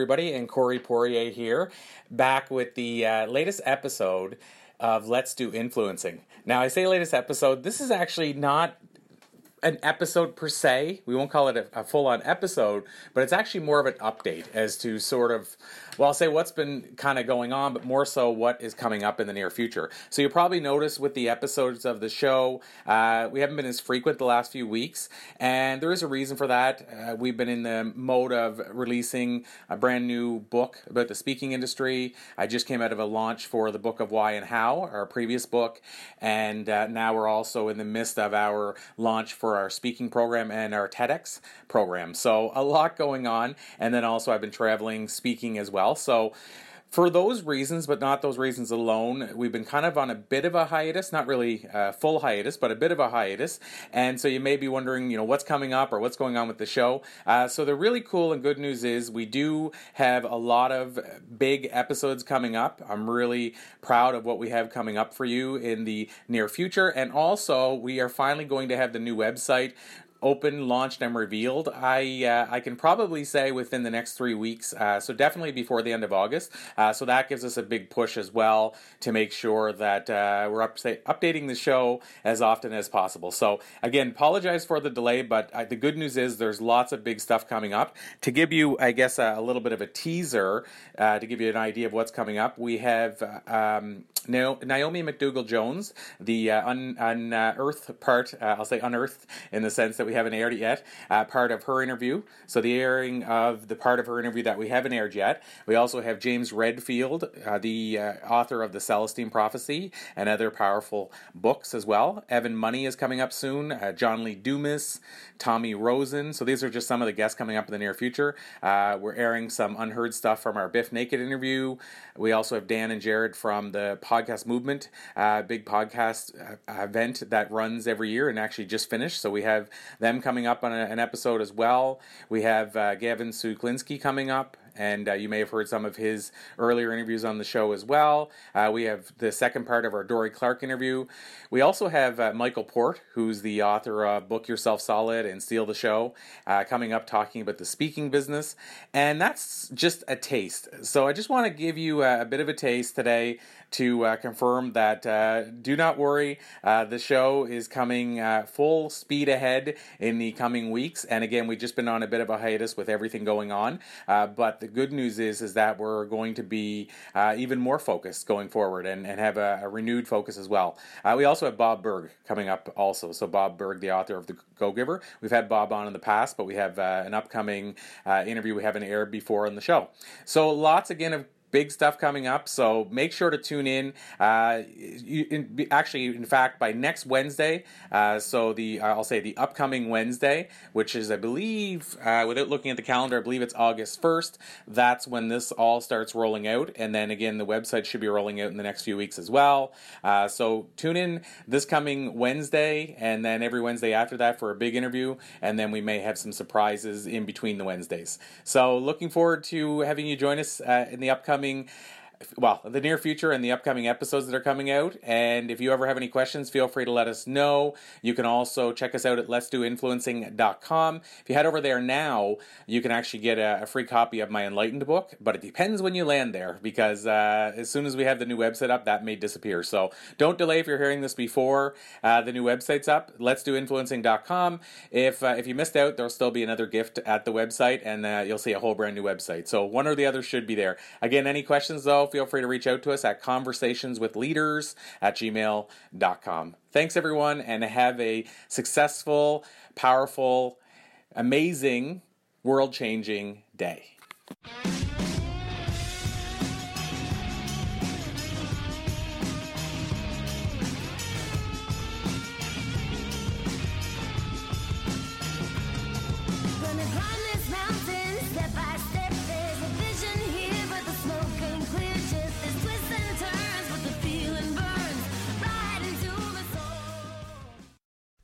Everybody, and Corey Poirier here, back with the uh, latest episode of Let's Do Influencing. Now, I say latest episode, this is actually not an episode per se. We won't call it a, a full on episode, but it's actually more of an update as to sort of, well, I'll say what's been kind of going on, but more so what is coming up in the near future. So you'll probably notice with the episodes of the show, uh, we haven't been as frequent the last few weeks, and there is a reason for that. Uh, we've been in the mode of releasing a brand new book about the speaking industry. I just came out of a launch for the book of Why and How, our previous book, and uh, now we're also in the midst of our launch for our speaking program and our TEDx program. So a lot going on, and then also I've been traveling speaking as well. So for those reasons, but not those reasons alone, we've been kind of on a bit of a hiatus, not really a full hiatus, but a bit of a hiatus. And so you may be wondering, you know, what's coming up or what's going on with the show. Uh, so the really cool and good news is we do have a lot of big episodes coming up. I'm really proud of what we have coming up for you in the near future. And also, we are finally going to have the new website open, launched, and revealed. I uh, I can probably say within the next three weeks. Uh, so definitely before the end of August. Uh, so that gives us a big push as well to make sure that uh, we're up, updating the show as often as possible. So again, apologize for the delay, but uh, the good news is there's lots of big stuff coming up. To give you, I guess, a, a little bit of a teaser uh, to give you an idea of what's coming up, we have um, Naomi McDougall Jones, the un- unearthed part. I'll say unearthed in the sense that we haven't aired it yet, uh, part of her interview. So the airing of the part of her interview that we haven't aired yet. We also have James Redfield, uh, the uh, author of the Celestine Prophecy and other powerful books as well. Evan Money is coming up soon. Uh, John Lee Dumas, Tommy Rosen. So these are just some of the guests coming up in the near future. Uh, we're airing some unheard stuff from our Bif Naked interview. We also have Dan and Jared from the Podcast Movement, uh, big podcast event that runs every year and actually just finished. So we have them coming up on a, an episode as well. We have uh, Gavin Suklinski coming up and uh, you may have heard some of his earlier interviews on the show as well. Uh, we have the second part of our Dorie Clark interview. We also have uh, Michael Port, who's the author of Book Yourself Solid and Steal the Show, uh, coming up talking about the speaking business. And that's just a taste. So I just want to give you a, a bit of a taste today to uh, confirm that uh, do not worry, the show is coming full speed ahead in the coming weeks. And again, we've just been on a bit of a hiatus with everything going on. but the good news is is that we're going to be uh, even more focused going forward and, and have a, a renewed focus as well. Uh, we also have Bob Burg coming up also. So Bob Burg, the author of The Go Giver. We've had Bob on in the past, but we have uh, an upcoming uh, interview we haven't aired before on the show. So lots again of big stuff coming up. So make sure to tune in. Uh, you, in, actually, in fact, by next Wednesday, uh, so the uh, I'll say the upcoming Wednesday, which is I believe, uh, without looking at the calendar, I believe it's August first. That's when this all starts rolling out, and then again, the website should be rolling out in the next few weeks as well. Uh, so tune in this coming Wednesday, and then every Wednesday after that for a big interview, and then we may have some surprises in between the Wednesdays. So looking forward to having you join us uh, in the upcoming upcoming well, the near future and the upcoming episodes that are coming out. And if you ever have any questions, feel free to let us know. You can also check us out at letsdoinfluencing.com. If you head over there now, you can actually get a, a free copy of my Enlightened book, but it depends when you land there because uh, as soon as we have the new website up, that may disappear. So don't delay if you're hearing this before uh, the new website's up. Letsdoinfluencing.com. If uh, if you missed out, there'll still be another gift at the website, and uh, you'll see a whole brand new website. So one or the other should be there. Again, any questions though? Feel free to reach out to us at conversationswithleaders at gmail.com. Thanks, everyone, and have a successful, powerful, amazing, world changing day.